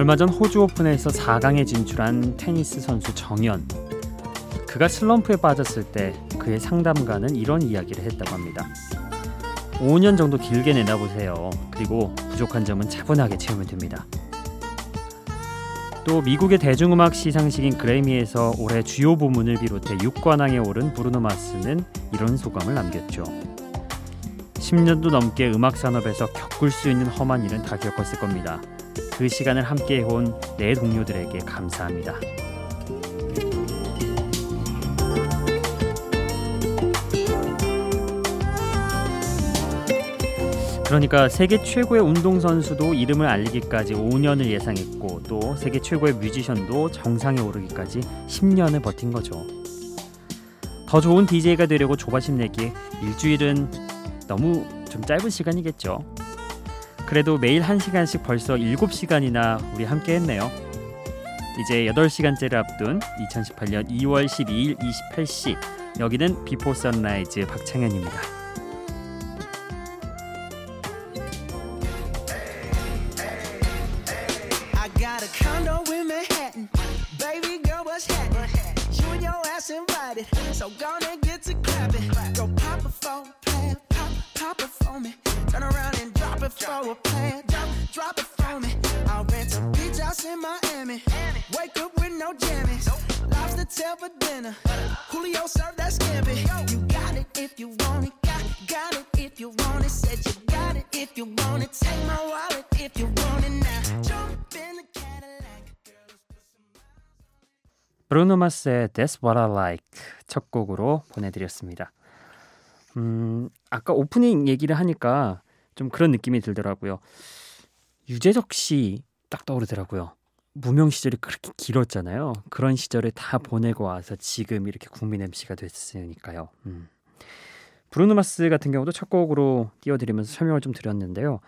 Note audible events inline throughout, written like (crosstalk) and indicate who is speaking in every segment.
Speaker 1: 얼마 전 호주 오픈에서 4강에 진출한 테니스 선수 정연. 그가 슬럼프에 빠졌을 때 그의 상담가는 이런 이야기를 했다고 합니다. 5년 정도 길게 내다보세요. 그리고 부족한 점은 차분하게 채우면 됩니다. 또 미국의 대중음악 시상식인 그래미에서 올해 주요 부문을 비롯해 6관왕에 오른 브루노 마스는 이런 소감을 남겼죠. 10년도 넘게 음악 산업에서 겪을 수 있는 험한 일은 다 겪었을 겁니다. 그 시간을 함께 해온 내 동료들에게 감사합니다. 그러니까 세계 최고의 운동선수도 이름을 알리기까지 5년을 예상했고 또 세계 최고의 뮤지션도 정상에 오르기까지 10년을 버틴 거죠. 더 좋은 DJ가 되려고 조바심 내기 일주일은 너무 좀 짧은 시간이겠죠. 그래도 매일 1시간씩 벌써 7시간이나 우리 함께 했네요. 이제 8시간째를 앞둔 2018년 2월 12일 28시 여기는 Before Sunrise 박창현입니다. A plan, drop, drop it for me. I'll rent a beach house in Miami. Wake up with no jammies. Lobster tail for dinner. Julio served that scampi. You got it if you want it. Got, got it if you want it. Said you got it if you want it. Take my wallet if you want it now. Jump in the 브루노 마스의 That's What I Like 첫 곡으로 보내드렸습니다. 음, 아까 오프닝 얘기를 하니까 좀 그런 느낌이 들더라고요. 유재석 씨 딱 떠오르더라고요. 무명 시절이 그렇게 길었잖아요. 그런 시절을 다 보내고 와서 지금 이렇게 국민 MC가 됐으니까요. 음. 브루노 마스 같은 경우도 첫 곡으로 띄워드리면서 설명을 좀 드렸는데요.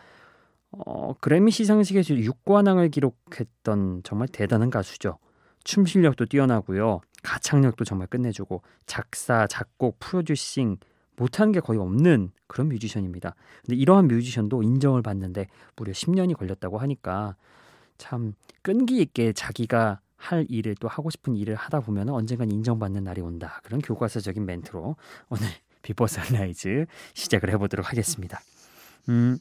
Speaker 1: 어, 그래미 시상식에서 6관왕을 기록했던 정말 대단한 가수죠. 춤 실력도 뛰어나고요. 가창력도 정말 끝내주고 작사, 작곡, 프로듀싱 못하는 게 거의 없는 그런 뮤지션입니다. 근데 이러한 뮤지션도 인정을 받는데 무려 10년이 걸렸다고 하니까 참 끈기 있게 자기가 할 일을 또 하고 싶은 일을 하다 보면 언젠간 인정받는 날이 온다. 그런 교과서적인 멘트로 오늘 (laughs) Before Sunrise 시작을 해보도록 하겠습니다. 음,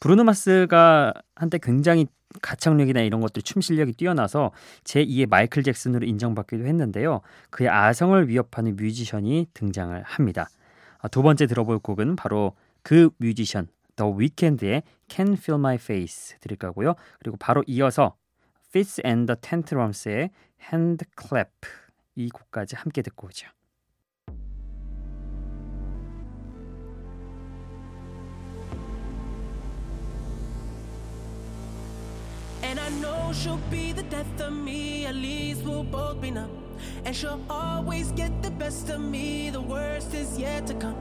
Speaker 1: 브루노 마스가 한때 굉장히 가창력이나 이런 것들 춤 실력이 뛰어나서 제2의 마이클 잭슨으로 인정받기도 했는데요. 그의 아성을 위협하는 뮤지션이 등장을 합니다. 아, 두 번째 들어볼 곡은 바로 그 뮤지션 더 위켄드의 Can Feel My Face 들을 거고요. 그리고 바로 이어서 Fits and the Tantrums의 Hand Clap 이 곡까지 함께 듣고 오죠. And she'll always get the best of me, the worst is yet to come.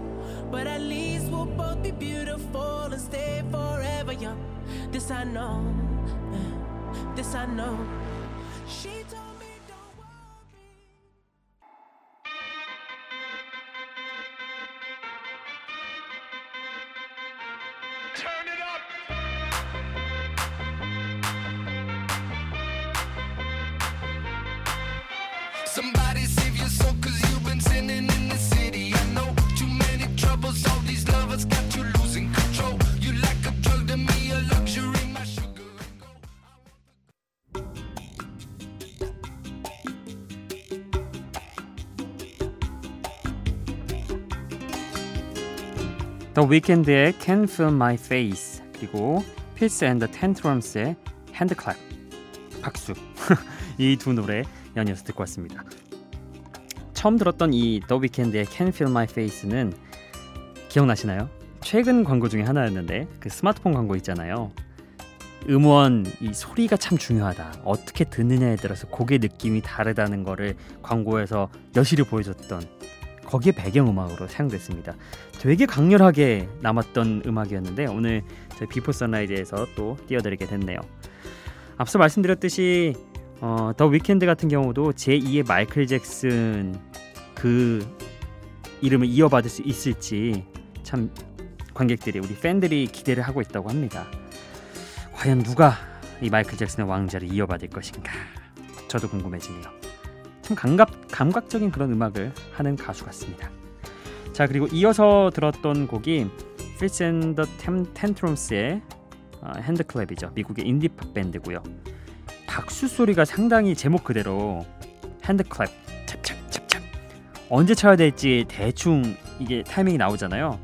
Speaker 1: But at least we'll both be beautiful and stay forever young. This I know, this I know. She told me. Turn it up! The city. I know too many troubles, all these lovers got you losing control. You like a drug to me, a luxury, my sugar and gold. The Weeknd의 Can Feel My Face 그리고 Pills and the Tantrums의 Hand Clap 박수 이 두 노래 연이어서 듣고 왔습니다. 처음 들었던 이 The Weeknd의 Can Feel My Face는 기억나시나요? 최근 광고 중에 하나였는데 그 스마트폰 광고 있잖아요. 음원 이 소리가 참 중요하다. 어떻게 듣느냐에 따라서 곡의 느낌이 다르다는 거를 광고에서 여실히 보여줬던 거기에 배경음악으로 사용됐습니다. 되게 강렬하게 남았던 음악이었는데 오늘 저희 Before Sunrise에서 또 띄워드리게 됐네요. 앞서 말씀드렸듯이 어, 더 위켄드 같은 경우도 제2의 마이클 잭슨 그 이름을 이어받을 수 있을지 참 관객들이 우리 팬들이 기대를 하고 있다고 합니다. 과연 누가 이 마이클 잭슨의 왕좌를 이어받을 것인가 저도 궁금해지네요. 참 감각 감각적인 그런 음악을 하는 가수 같습니다. 자 그리고 이어서 들었던 곡이 Fitz and the Tantrums의 핸드클랩이죠. 미국의 인디팝 밴드고요. 박수 소리가 상당히 제목 그대로 핸드클랩 찹찹 찹찹 언제 쳐야 될지 대충 이게 타이밍이 나오잖아요.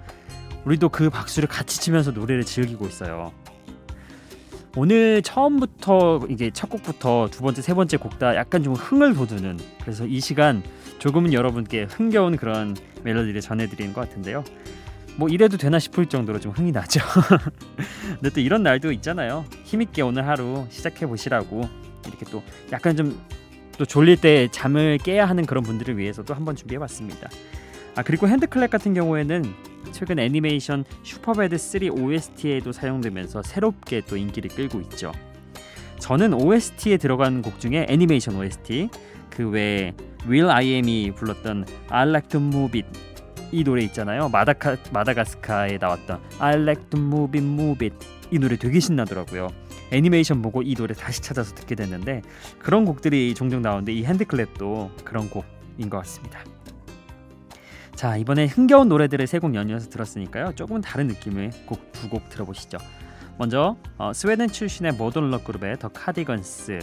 Speaker 1: 우리도 그 박수를 같이 치면서 노래를 즐기고 있어요. 오늘 처음부터 이게 첫 곡부터 두 번째, 세 번째 곡 다 약간 좀 흥을 돋우는 그래서 이 시간 조금은 여러분께 흥겨운 그런 멜로디를 전해드리는 것 같은데요. 뭐 이래도 되나 싶을 정도로 좀 흥이 나죠. (laughs) 근데 또 이런 날도 있잖아요. 힘있게 오늘 하루 시작해 보시라고 이렇게 또 약간 좀 또 졸릴 때 잠을 깨야 하는 그런 분들을 위해서도 한번 준비해봤습니다. 아 그리고 HandClap 같은 경우에는 최근 애니메이션 슈퍼배드 3 OST에도 사용되면서 새롭게 또 인기를 끌고 있죠. 저는 OST에 들어간 곡 중에 애니메이션 OST 그 외에 Will I Am이 불렀던 I Like to Move It 이 노래 있잖아요. 마다카 마다가스카에 나왔던 I like to move it, move it 이 노래 되게 신나더라고요. 애니메이션 보고 이 노래 다시 찾아서 듣게 됐는데 그런 곡들이 종종 나오는데 이 핸드클랩도 그런 곡인 것 같습니다. 자 이번에 흥겨운 노래들을 세 곡 연이어서 들었으니까요 조금은 다른 느낌의 곡두곡 들어보시죠. 먼저 어, 스웨덴 출신의 모던 럭 그룹의 더 카디건스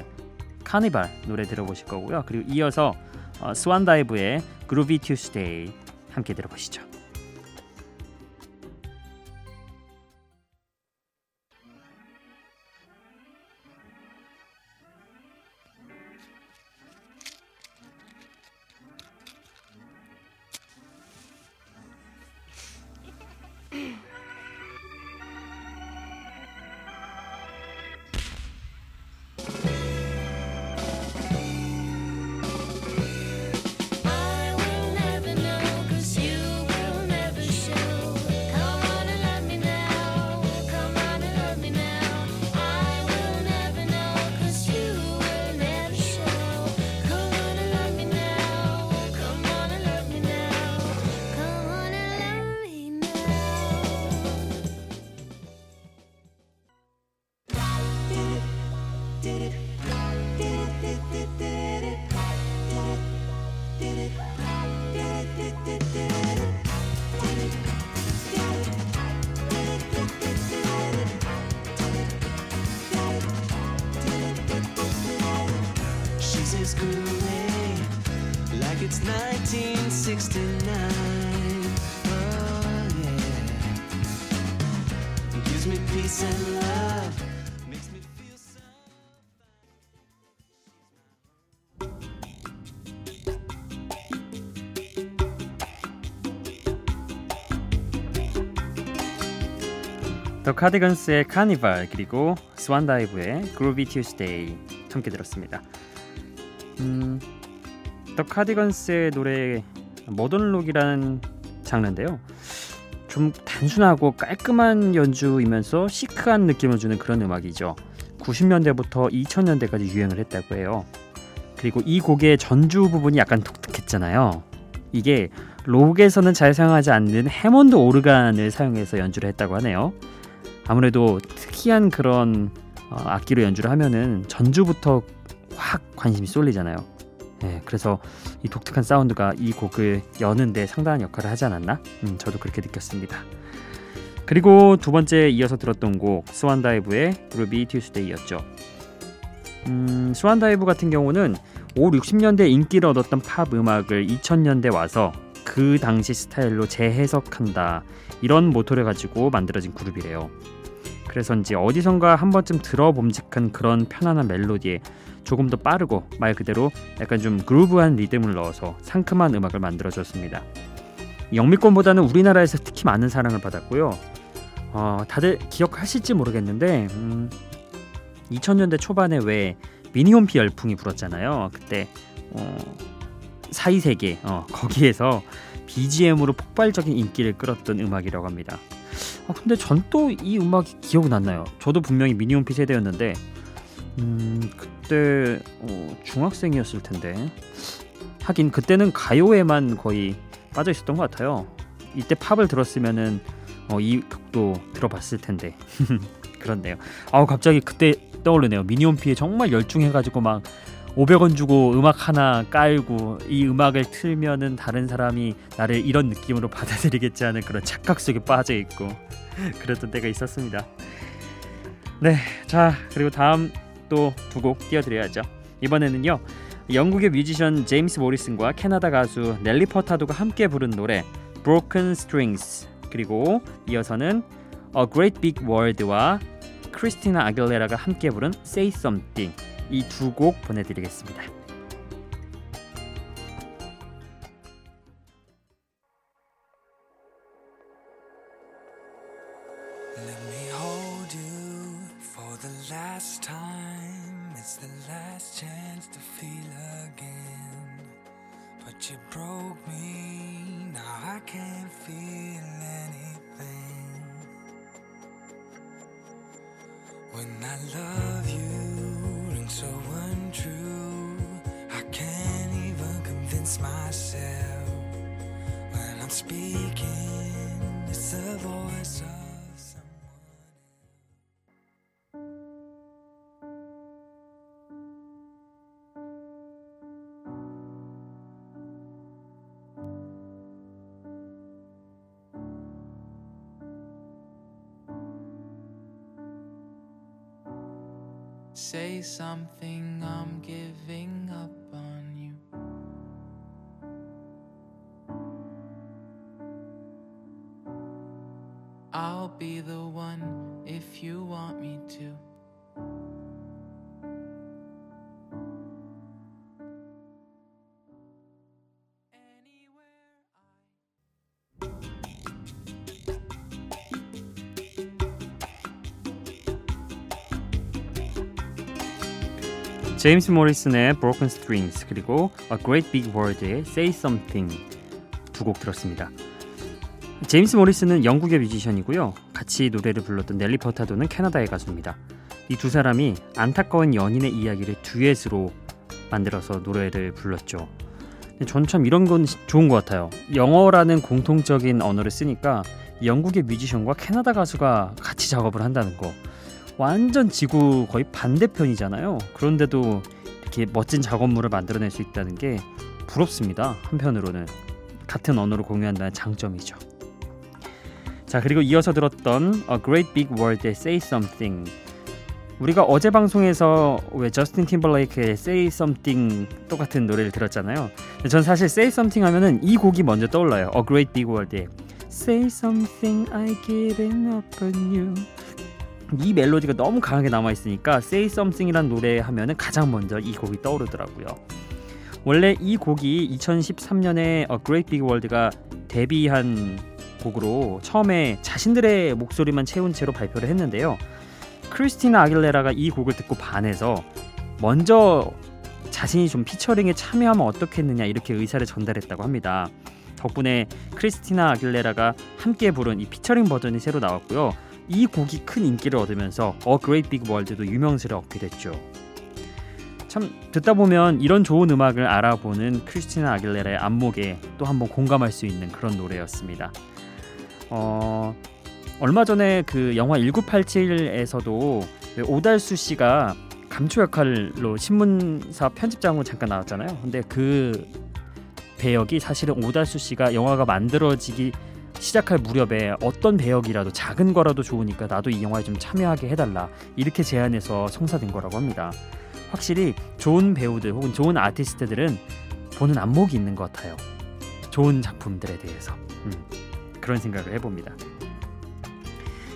Speaker 1: 카니발 노래 들어보실 거고요. 그리고 이어서 어, 스완다이브의 그루비 튜스데이 함께 들어보시죠. It's 1969. Oh, yeah. Gives me peace and love. Makes me feel so. 더 카디건스의 카니발 그리고 스완다이브의 그루비 튜스데이 함께 들었습니다. 음, 더 카디건스의 노래 모던록이라는 장르인데요. 좀 단순하고 깔끔한 연주이면서 시크한 느낌을 주는 그런 음악이죠. 90년대부터 2000년대까지 유행을 했다고 해요. 그리고 이 곡의 전주 부분이 약간 독특했잖아요. 이게 록에서는 잘 사용하지 않는 해몬드 오르간을 사용해서 연주를 했다고 하네요. 아무래도 특이한 그런 어, 악기로 연주를 하면은 전주부터 확 관심이 쏠리잖아요. 네, 그래서 이 독특한 사운드가 이 곡을 여는데 상당한 역할을 하지 않았나? 음, 저도 그렇게 느꼈습니다. 그리고 두 번째 이어서 들었던 곡 스완다이브의 Ruby Tuesday였죠. 음, 스완다이브 같은 경우는 5, 60년대 인기를 얻었던 팝 음악을 2000년대 와서 그 당시 스타일로 재해석한다 이런 모토를 가지고 만들어진 그룹이래요. 그래서인지 어디선가 한 번쯤 들어봄직한 그런 편안한 멜로디에 조금 더 빠르고 말 그대로 약간 좀 그루브한 리듬을 넣어서 상큼한 음악을 만들어줬습니다. 영미권보다는 우리나라에서 특히 많은 사랑을 받았고요. 어, 다들 기억하실지 모르겠는데 음, 2000년대 초반에 왜 미니홈피 열풍이 불었잖아요. 그때 어, 사이세계 어, 거기에서 BGM으로 폭발적인 인기를 끌었던 음악이라고 합니다. 아, 근데 전 또 이 음악이 기억은 안 나요. 저도 분명히 미니홈피 세대였는데 음, 그때 어, 중학생이었을 텐데 하긴 그때는 가요에만 거의 빠져 있었던 것 같아요. 이때 팝을 들었으면은 어, 이 곡도 들어봤을 텐데 (laughs) 그렇네요. 아우 갑자기 그때 떠오르네요. 미니홈피에 정말 열중해가지고 막 500원 주고 음악 하나 깔고 이 음악을 틀면은 다른 사람이 나를 이런 느낌으로 (laughs) 받아들이겠지 하는 그런 착각 속에 빠져 있고 (laughs) 그랬던 때가 있었습니다. 네, 자 그리고 다음 또 두 곡 띄워드려야죠. 이번에는요 영국의 뮤지션 제임스 모리슨과 캐나다 가수 넬리 퍼타도가 함께 부른 노래 Broken Strings 그리고 이어서는 A Great Big World와 크리스티나 아길레라가 함께 부른 Say Something 이 두 곡 보내드리겠습니다. For the last time. It's the last chance to feel again. But you broke me, now I can't feel anything. When I love you, rings so untrue. I can't even convince myself when I'm speaking. It's the voice of Say something, I'm giving up 제임스 모리슨의 Broken Strings 그리고 A Great Big World의 Say Something 두 곡 들었습니다. 제임스 모리슨은 영국의 뮤지션이고요. 같이 노래를 불렀던 넬리 퍼타도는 캐나다의 가수입니다. 이 두 사람이 안타까운 연인의 이야기를 듀엣으로 만들어서 노래를 불렀죠. 저는 참 이런 건 좋은 것 같아요. 영어라는 공통적인 언어를 쓰니까 영국의 뮤지션과 캐나다 가수가 같이 작업을 한다는 거. 완전 지구 거의 반대편이잖아요. 그런데도 이렇게 멋진 작업물을 만들어낼 수 있다는 게 부럽습니다. 한편으로는 같은 언어를 공유한다는 장점이죠. 자 그리고 이어서 들었던 A Great Big World의 Say Something 우리가 어제 방송에서 왜 저스틴 팀벌레이크의 Say Something 똑같은 노래를 들었잖아요. 전 사실 Say Something 하면은 이 곡이 먼저 떠올라요. A Great Big World의 Say Something I Giving Up on You 이 멜로디가 너무 강하게 남아 있으니까 Say Something이란 노래 하면은 가장 먼저 이 곡이 떠오르더라고요. 원래 이 곡이 2013년에 A Great Big World가 데뷔한 곡으로 처음에 자신들의 목소리만 채운 채로 발표를 했는데요. 크리스티나 아길레라가 이 곡을 듣고 반해서 먼저 자신이 좀 피처링에 참여하면 어떻겠느냐 이렇게 의사를 전달했다고 합니다. 덕분에 크리스티나 아길레라가 함께 부른 이 피처링 버전이 새로 나왔고요. 이 곡이 큰 인기를 얻으면서 어 그레이트 빅 월드도 유명세를 얻게 됐죠. 참 듣다 보면 이런 좋은 음악을 알아보는 크리스티나 아길레라의 안목에 또 한번 공감할 수 있는 그런 노래였습니다. 어 얼마 전에 그 영화 1987에서도 오달수 씨가 감초 역할로 신문사 편집장으로 잠깐 나왔잖아요. 근데 그 배역이 사실은 오달수 씨가 영화가 만들어지기 시작할 무렵에 어떤 배역이라도 작은 거라도 좋으니까 나도 이 영화에 좀 참여하게 해달라 이렇게 제안해서 성사된 거라고 합니다. 확실히 좋은 배우들 혹은 좋은 아티스트들은 보는 안목이 있는 것 같아요. 좋은 작품들에 대해서 음, 그런 생각을 해봅니다.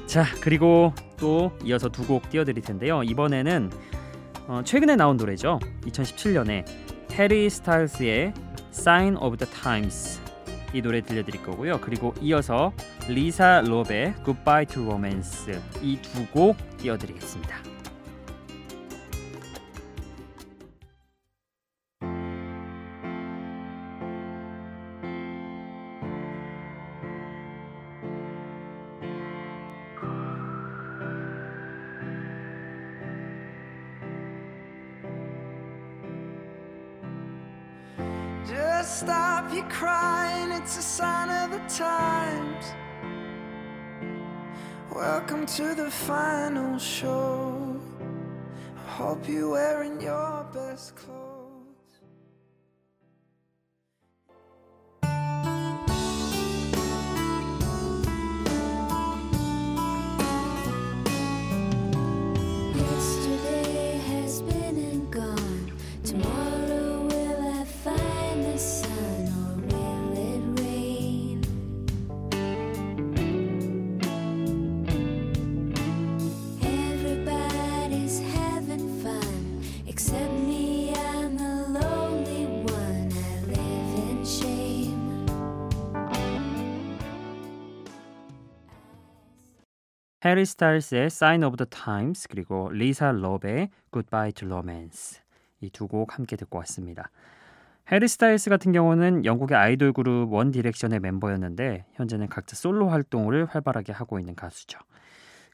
Speaker 1: 자 그리고 또 이어서 두 곡 띄워드릴 텐데요. 이번에는 어, 최근에 나온 노래죠. 2017년에 해리 스타일스의 Sign of the Times 이 노래 들려드릴 거고요. 그리고 이어서 리사 롭의 Goodbye to Romance 이 두 곡 띄워드리겠습니다. Stop you crying, it's a sign of the times.
Speaker 2: Welcome to the final show. I hope you're wearing your best clothes.
Speaker 1: 해리 스타일스의 Sign of the Times 그리고 리사 럽의 Goodbye to Romance 이 두 곡 함께 듣고 왔습니다. 해리 스타일스 같은 경우는 영국의 아이돌 그룹 원 디렉션의 멤버였는데 현재는 각자 솔로 활동을 활발하게 하고 있는 가수죠.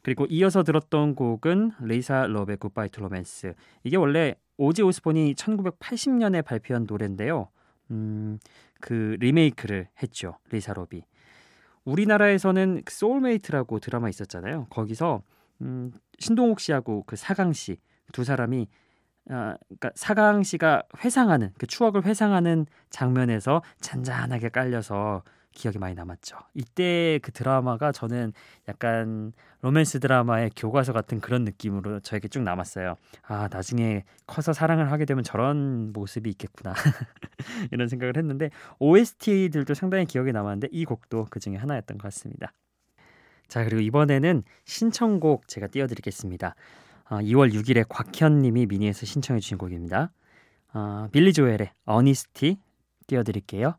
Speaker 1: 그리고 이어서 들었던 곡은 리사 럽의 Goodbye to Romance 이게 원래 오지 오스본이 1980년에 발표한 노래인데요. 음, 그 리메이크를 했죠. 리사 럽이. 우리나라에서는 그 소울메이트라고 드라마 있었잖아요. 거기서 음, 신동욱 씨하고 그 사강 씨 두 사람이 아, 그러니까 사강 씨가 회상하는 그 추억을 회상하는 장면에서 잔잔하게 깔려서 기억이 많이 남았죠. 이때 그 드라마가 저는 약간 로맨스 드라마의 교과서 같은 그런 느낌으로 저에게 쭉 남았어요. 아, 나중에 커서 사랑을 하게 되면 저런 모습이 있겠구나. (laughs) 이런 생각을 했는데 OST들도 상당히 기억에 남았는데 이 곡도 그 중에 하나였던 것 같습니다. 자, 그리고 이번에는 신청곡 제가 띄워드리겠습니다. 아, 2월 6일에 곽현님이 미니에서 신청해 주신 곡입니다. 아, 빌리 조엘의 어니스티 띄워드릴게요.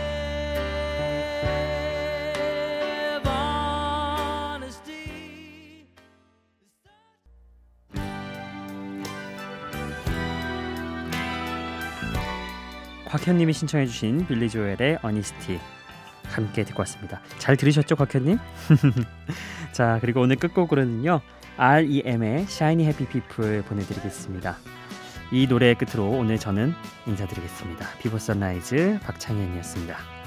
Speaker 1: 곽현님이 신청해 주신 빌리 조엘의 Honesty 함께 듣고 왔습니다. 잘 들으셨죠, 곽현님? (laughs) 자, 그리고 오늘 끝곡으로는요. REM의 Shiny Happy People 보내드리겠습니다. 이 노래의 끝으로 오늘 저는 인사드리겠습니다. Before Sunrise 박창현이었습니다.